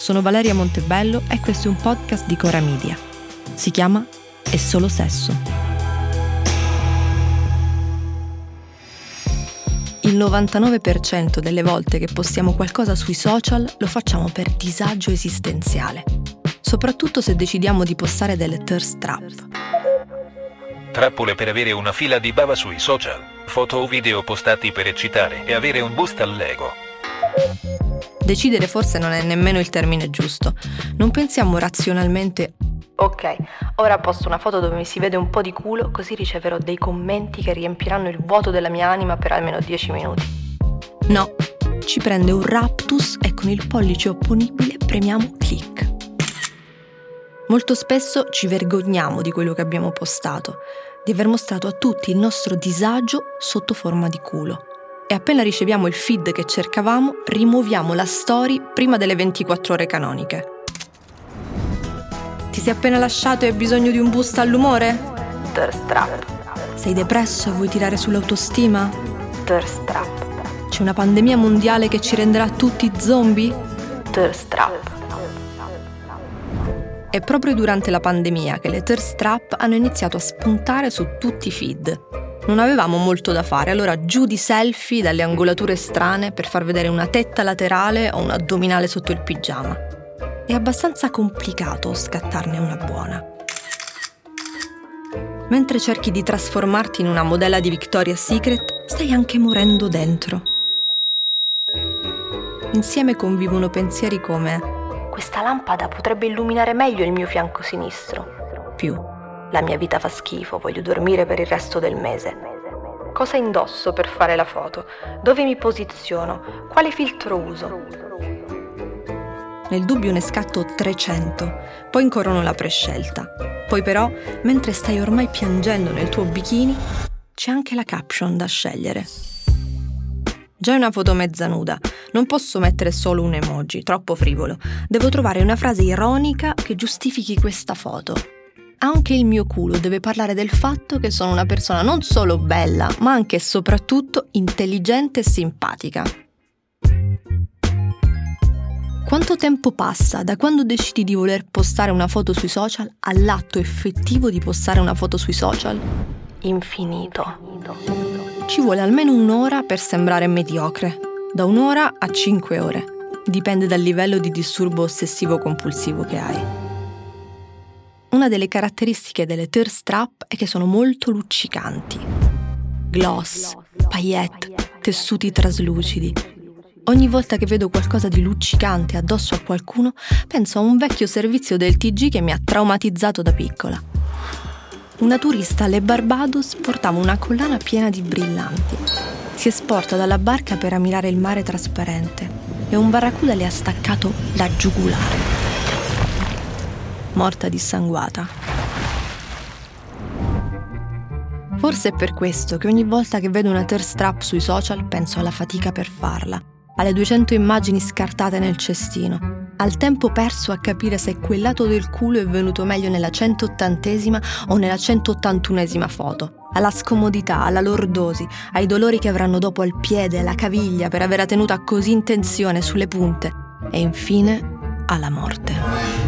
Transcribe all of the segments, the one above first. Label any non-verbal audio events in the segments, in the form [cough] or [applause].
Sono Valeria Montebello e questo è un podcast di Cora Media. Si chiama È solo sesso. Il 99% delle volte che postiamo qualcosa sui social lo facciamo per disagio esistenziale, soprattutto se decidiamo di postare delle thirst trap. Trappole per avere una fila di bava sui social, foto o video postati per eccitare e avere un boost all'ego. Decidere forse non è nemmeno il termine giusto. Non pensiamo razionalmente Ok, ora posto una foto dove mi si vede un po' di culo, così riceverò dei commenti che riempiranno il vuoto della mia anima per almeno 10 minuti. no. Ci prende un raptus e con il pollice opponibile premiamo click. Molto spesso ci vergogniamo di quello che abbiamo postato, di aver mostrato a tutti il nostro disagio sotto forma di culo. E appena riceviamo il feed che cercavamo, rimuoviamo la story prima delle 24 ore canoniche. Ti sei appena lasciato e hai bisogno di un boost all'umore? Thirst Sei depresso e vuoi tirare sull'autostima? thirst C'è una pandemia mondiale che ci renderà tutti zombie? thirst. È proprio durante la pandemia che le thirst trap hanno iniziato a spuntare su tutti i feed. Non avevamo molto da fare, allora giù di selfie dalle angolature strane per far vedere una tetta laterale o un addominale sotto il pigiama. È abbastanza complicato scattarne una buona. Mentre cerchi di trasformarti in una modella di Victoria's Secret, stai anche morendo dentro. Insieme convivono pensieri come Questa lampada potrebbe illuminare meglio il mio fianco sinistro. più, La mia vita fa schifo, voglio dormire per il resto del mese. Cosa indosso per fare la foto? Dove mi posiziono? Quale filtro uso? Nel dubbio ne scatto 300, poi incorono la prescelta. Poi però, mentre stai ormai piangendo nel tuo bikini, c'è anche la caption da scegliere. Già è una foto mezza nuda, non posso mettere solo un emoji, troppo frivolo. Devo trovare una frase ironica che giustifichi questa foto. Anche il mio culo deve parlare del fatto che sono una persona non solo bella, ma anche e soprattutto intelligente e simpatica. Quanto tempo passa da quando decidi di voler postare una foto sui social all'atto effettivo di postare una foto sui social? Infinito. Ci vuole almeno un'ora per sembrare mediocre, da un'ora a cinque ore. Dipende dal livello di disturbo ossessivo compulsivo che hai. Una delle caratteristiche delle thirst trap è che sono molto luccicanti. Gloss, paillette, tessuti traslucidi. Ogni volta che vedo qualcosa di luccicante addosso a qualcuno, penso a un vecchio servizio del TG che mi ha traumatizzato da piccola. Una turista alle Barbados portava una collana piena di brillanti. Si è sporta dalla barca per ammirare il mare trasparente e un barracuda le ha staccato la giugulare. Morta dissanguata. Forse è per questo che ogni volta che vedo una thirst trap sui social penso alla fatica per farla, alle 200 immagini scartate nel cestino, al tempo perso a capire se quel lato del culo è venuto meglio nella 180esima o nella 181esima foto, alla scomodità, alla lordosi, ai dolori che avranno dopo al piede, alla caviglia per averla tenuta così in tensione sulle punte e infine alla morte.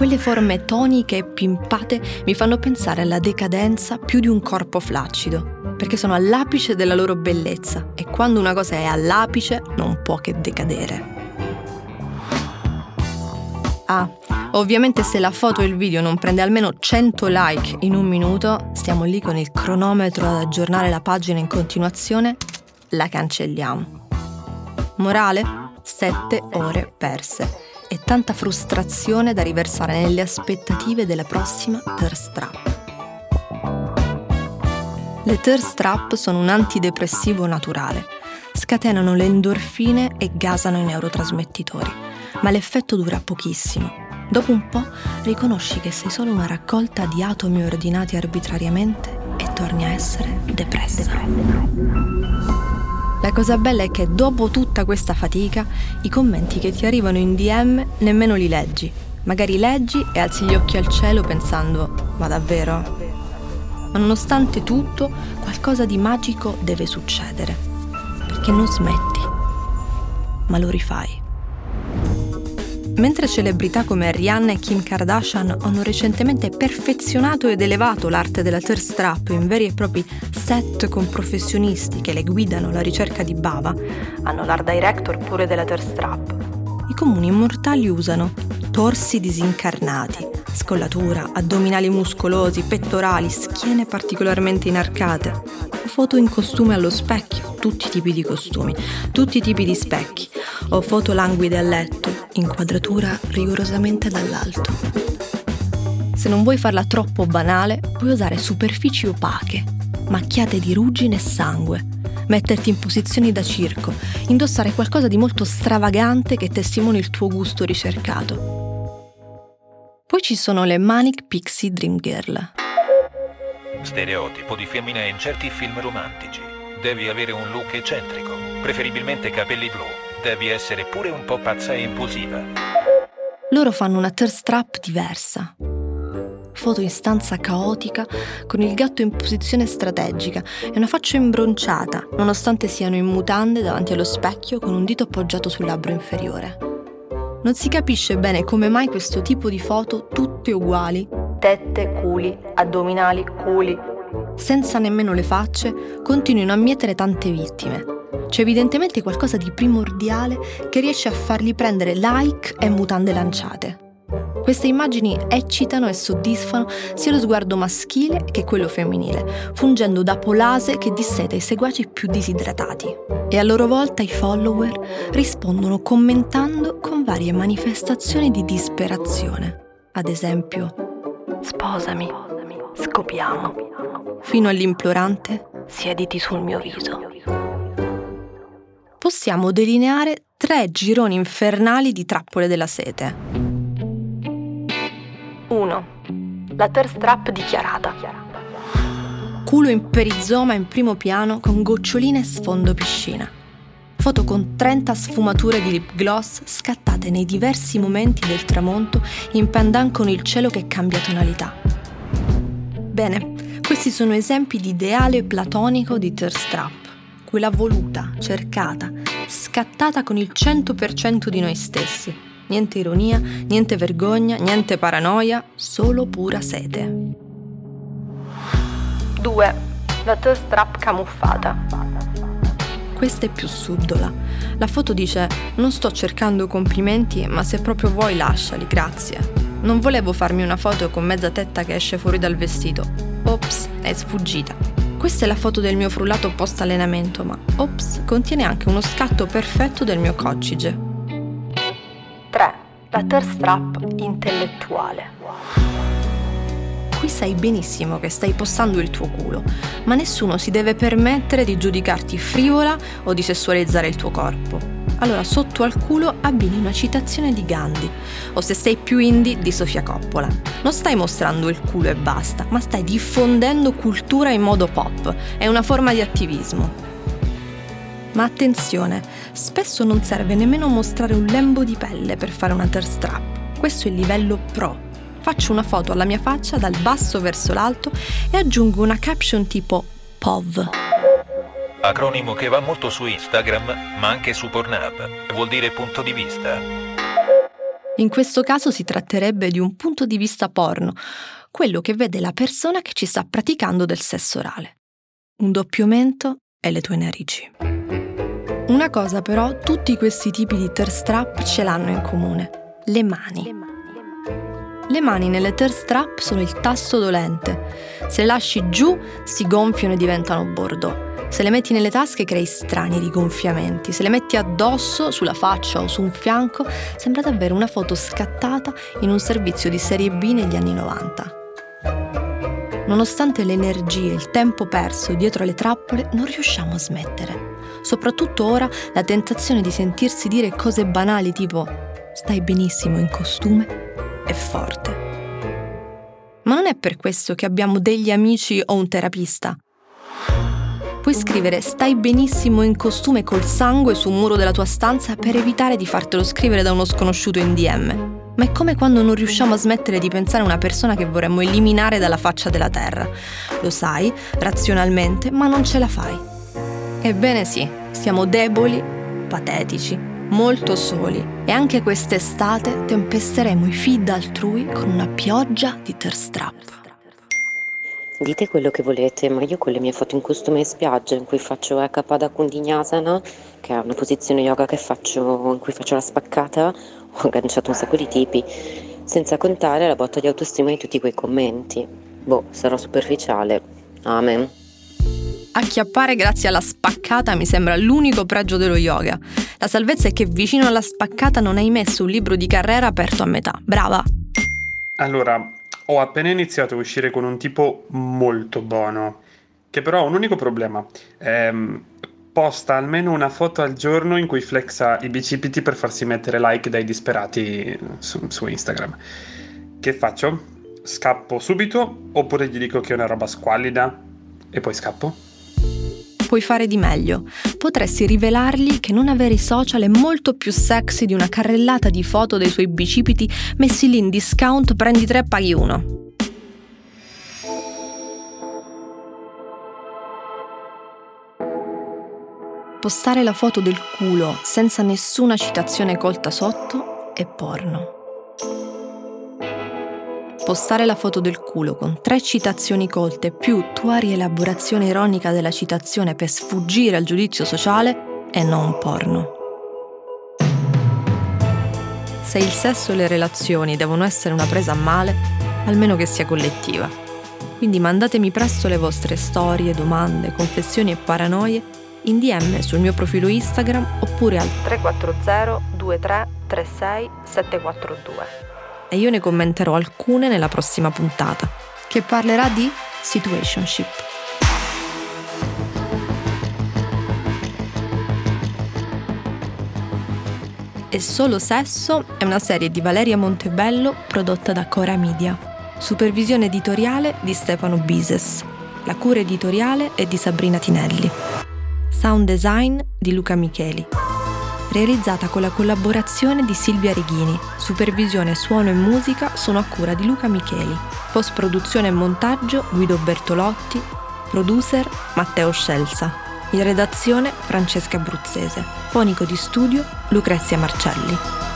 Quelle forme toniche e pimpate mi fanno pensare alla decadenza più di un corpo flaccido, perché sono all'apice della loro bellezza e quando una cosa è all'apice non può che decadere. Ah, ovviamente se la foto e il video non prende almeno 100 like in un minuto, stiamo lì con il cronometro ad aggiornare la pagina in continuazione, la cancelliamo. Morale? 7 ore perse e tanta frustrazione da riversare nelle aspettative della prossima thirst trap. Le thirst trap sono un antidepressivo naturale. Scatenano le endorfine e gasano i neurotrasmettitori, ma l'effetto dura pochissimo. Dopo un po' riconosci che sei solo una raccolta di atomi ordinati arbitrariamente e torni a essere depressa. La cosa bella è che dopo tutta questa fatica, i commenti che ti arrivano in DM nemmeno li leggi. Magari leggi e alzi gli occhi al cielo pensando, ma davvero? Ma nonostante tutto, qualcosa di magico deve succedere. Perché non smetti, ma lo rifai. Mentre celebrità come Rihanna e Kim Kardashian hanno recentemente perfezionato ed elevato l'arte della thirst trap in veri e propri set con professionisti che le guidano alla ricerca di bava, hanno l'art director pure della thirst trap. I comuni mortali usano torsi disincarnati, scollatura, addominali muscolosi, pettorali, schiene particolarmente inarcate, foto in costume allo specchio, tutti i tipi di costumi, tutti i tipi di specchi, o foto languide a letto, inquadratura rigorosamente dall'alto. Se non vuoi farla troppo banale, puoi usare superfici opache, macchiate di ruggine e sangue, metterti in posizioni da circo, indossare qualcosa di molto stravagante che testimoni il tuo gusto ricercato. Poi ci sono le Manic Pixie Dream Girl. Stereotipo di femmina in certi film romantici. Devi avere un look eccentrico, preferibilmente capelli blu. Devi essere pure un po' pazza e impulsiva. Loro fanno una thirst trap diversa. Foto in stanza caotica, con il gatto in posizione strategica e una faccia imbronciata, nonostante siano in mutande davanti allo specchio con un dito appoggiato sul labbro inferiore. Non si capisce bene come mai questo tipo di foto, tutte uguali, Tette, culi, addominali, culi. senza nemmeno le facce, continuino a mietere tante vittime. C'è evidentemente qualcosa di primordiale che riesce a fargli prendere like e mutande lanciate. Queste immagini eccitano e soddisfano sia lo sguardo maschile che quello femminile, fungendo da polase che disseta i seguaci più disidratati. E a loro volta i follower rispondono commentando con varie manifestazioni di disperazione. Ad esempio, Sposami, scopiamo. fino all'implorante, Siediti sul mio viso. Possiamo delineare tre gironi infernali di trappole della sete. 1. La thirst trap dichiarata. Culo in perizoma in primo piano con goccioline e sfondo piscina. Foto con 30 sfumature di lip gloss scattate nei diversi momenti del tramonto in pandan con il cielo che cambia tonalità. Bene, questi sono esempi di ideale platonico di thirst trap, quella voluta, cercata, scattata con il 100% di noi stessi. Niente ironia, niente vergogna, niente paranoia, solo pura sete. 2. La thirst trap camuffata. Questa è più subdola. La foto dice: Non sto cercando complimenti, ma se proprio vuoi lasciali, grazie. Non volevo farmi una foto con mezza tetta che esce fuori dal vestito. Ops, è sfuggita. Questa è la foto del mio frullato post allenamento, ma ops, contiene anche uno scatto perfetto del mio coccige. 3. La thirst trap intellettuale. Qui sai benissimo che stai postando il tuo culo, ma nessuno si deve permettere di giudicarti frivola o di sessualizzare il tuo corpo. Allora sotto al culo abbini una citazione di Gandhi, o se sei più indie di Sofia Coppola. Non stai mostrando il culo e basta, ma stai diffondendo cultura in modo pop. È una forma di attivismo. Ma attenzione, spesso non serve nemmeno mostrare un lembo di pelle per fare una thirst trap. Questo è il livello pro. Faccio una foto alla mia faccia dal basso verso l'alto e aggiungo una caption tipo POV. Acronimo che va molto su Instagram, ma anche su Pornhub. Vuol dire punto di vista. In questo caso si tratterebbe di un punto di vista porno, quello che vede la persona che ci sta praticando del sesso orale. Un doppio mento e le tue narici. Una cosa però, tutti questi tipi di thirst trap ce l'hanno in comune, le mani. Le mani nelle thirst trap sono il tasto dolente. Se le lasci giù, si gonfiano e diventano bordeaux. Se le metti nelle tasche crei strani rigonfiamenti. Se le metti addosso, sulla faccia o su un fianco, sembra davvero una foto scattata in un servizio di serie B negli anni 90. Nonostante le energie e il tempo perso dietro le trappole, non riusciamo a smettere. Soprattutto ora la tentazione di sentirsi dire cose banali tipo stai benissimo in costume e forte. Ma non è per questo che abbiamo degli amici o un terapista. Puoi scrivere stai benissimo in costume col sangue sul muro della tua stanza per evitare di fartelo scrivere da uno sconosciuto in DM. Ma è come quando non riusciamo a smettere di pensare a una persona che vorremmo eliminare dalla faccia della terra. Lo sai, razionalmente, ma non ce la fai. Ebbene sì, siamo deboli, patetici, molto soli e anche quest'estate tempesteremo i feed altrui con una pioggia di thirst Dite quello che volete, ma io con le mie foto in costume in spiaggia in cui faccio Ekapada Kundinasana, che è una posizione yoga faccio, in cui faccio la spaccata, [laughs] ho agganciato un sacco di tipi, senza contare la botta di autostima di tutti quei commenti. Boh, sarò superficiale. Amen. Acchiappare grazie alla spaccata mi sembra l'unico pregio dello yoga. La salvezza è che vicino alla spaccata non hai messo un libro di carriera aperto a metà. Brava! Allora, ho appena iniziato a uscire con un tipo molto buono, che però ha un unico problema. Ehm, posta almeno una foto al giorno in cui flexa i bicipiti per farsi mettere like dai disperati su, su Instagram. Che faccio? Scappo subito oppure gli dico che è una roba squallida e poi scappo? Puoi fare di meglio. Potresti rivelargli che non avere i social è molto più sexy di una carrellata di foto dei suoi bicipiti messi lì in discount prendi tre paghi uno. Postare la foto del culo senza nessuna citazione colta sotto è porno postare la foto del culo con tre citazioni colte più tua rielaborazione ironica della citazione per sfuggire al giudizio sociale è non porno. Se il sesso e le relazioni devono essere una presa a male, almeno che sia collettiva. Quindi mandatemi presto le vostre storie, domande, confessioni e paranoie in DM sul mio profilo Instagram oppure al 340 23 36 742 e io ne commenterò alcune nella prossima puntata, che parlerà di situationship. E Solo Sesso è una serie di Valeria Montebello prodotta da Cora Media. Supervisione editoriale di Stefano Bises. La cura editoriale è di Sabrina Tinelli. Sound design di Luca Micheli realizzata con la collaborazione di Silvia Reghini. Supervisione suono e musica sono a cura di Luca Micheli. Post produzione e montaggio Guido Bertolotti. Producer Matteo Scelsa. In redazione Francesca Abruzzese. Fonico di studio Lucrezia Marcelli.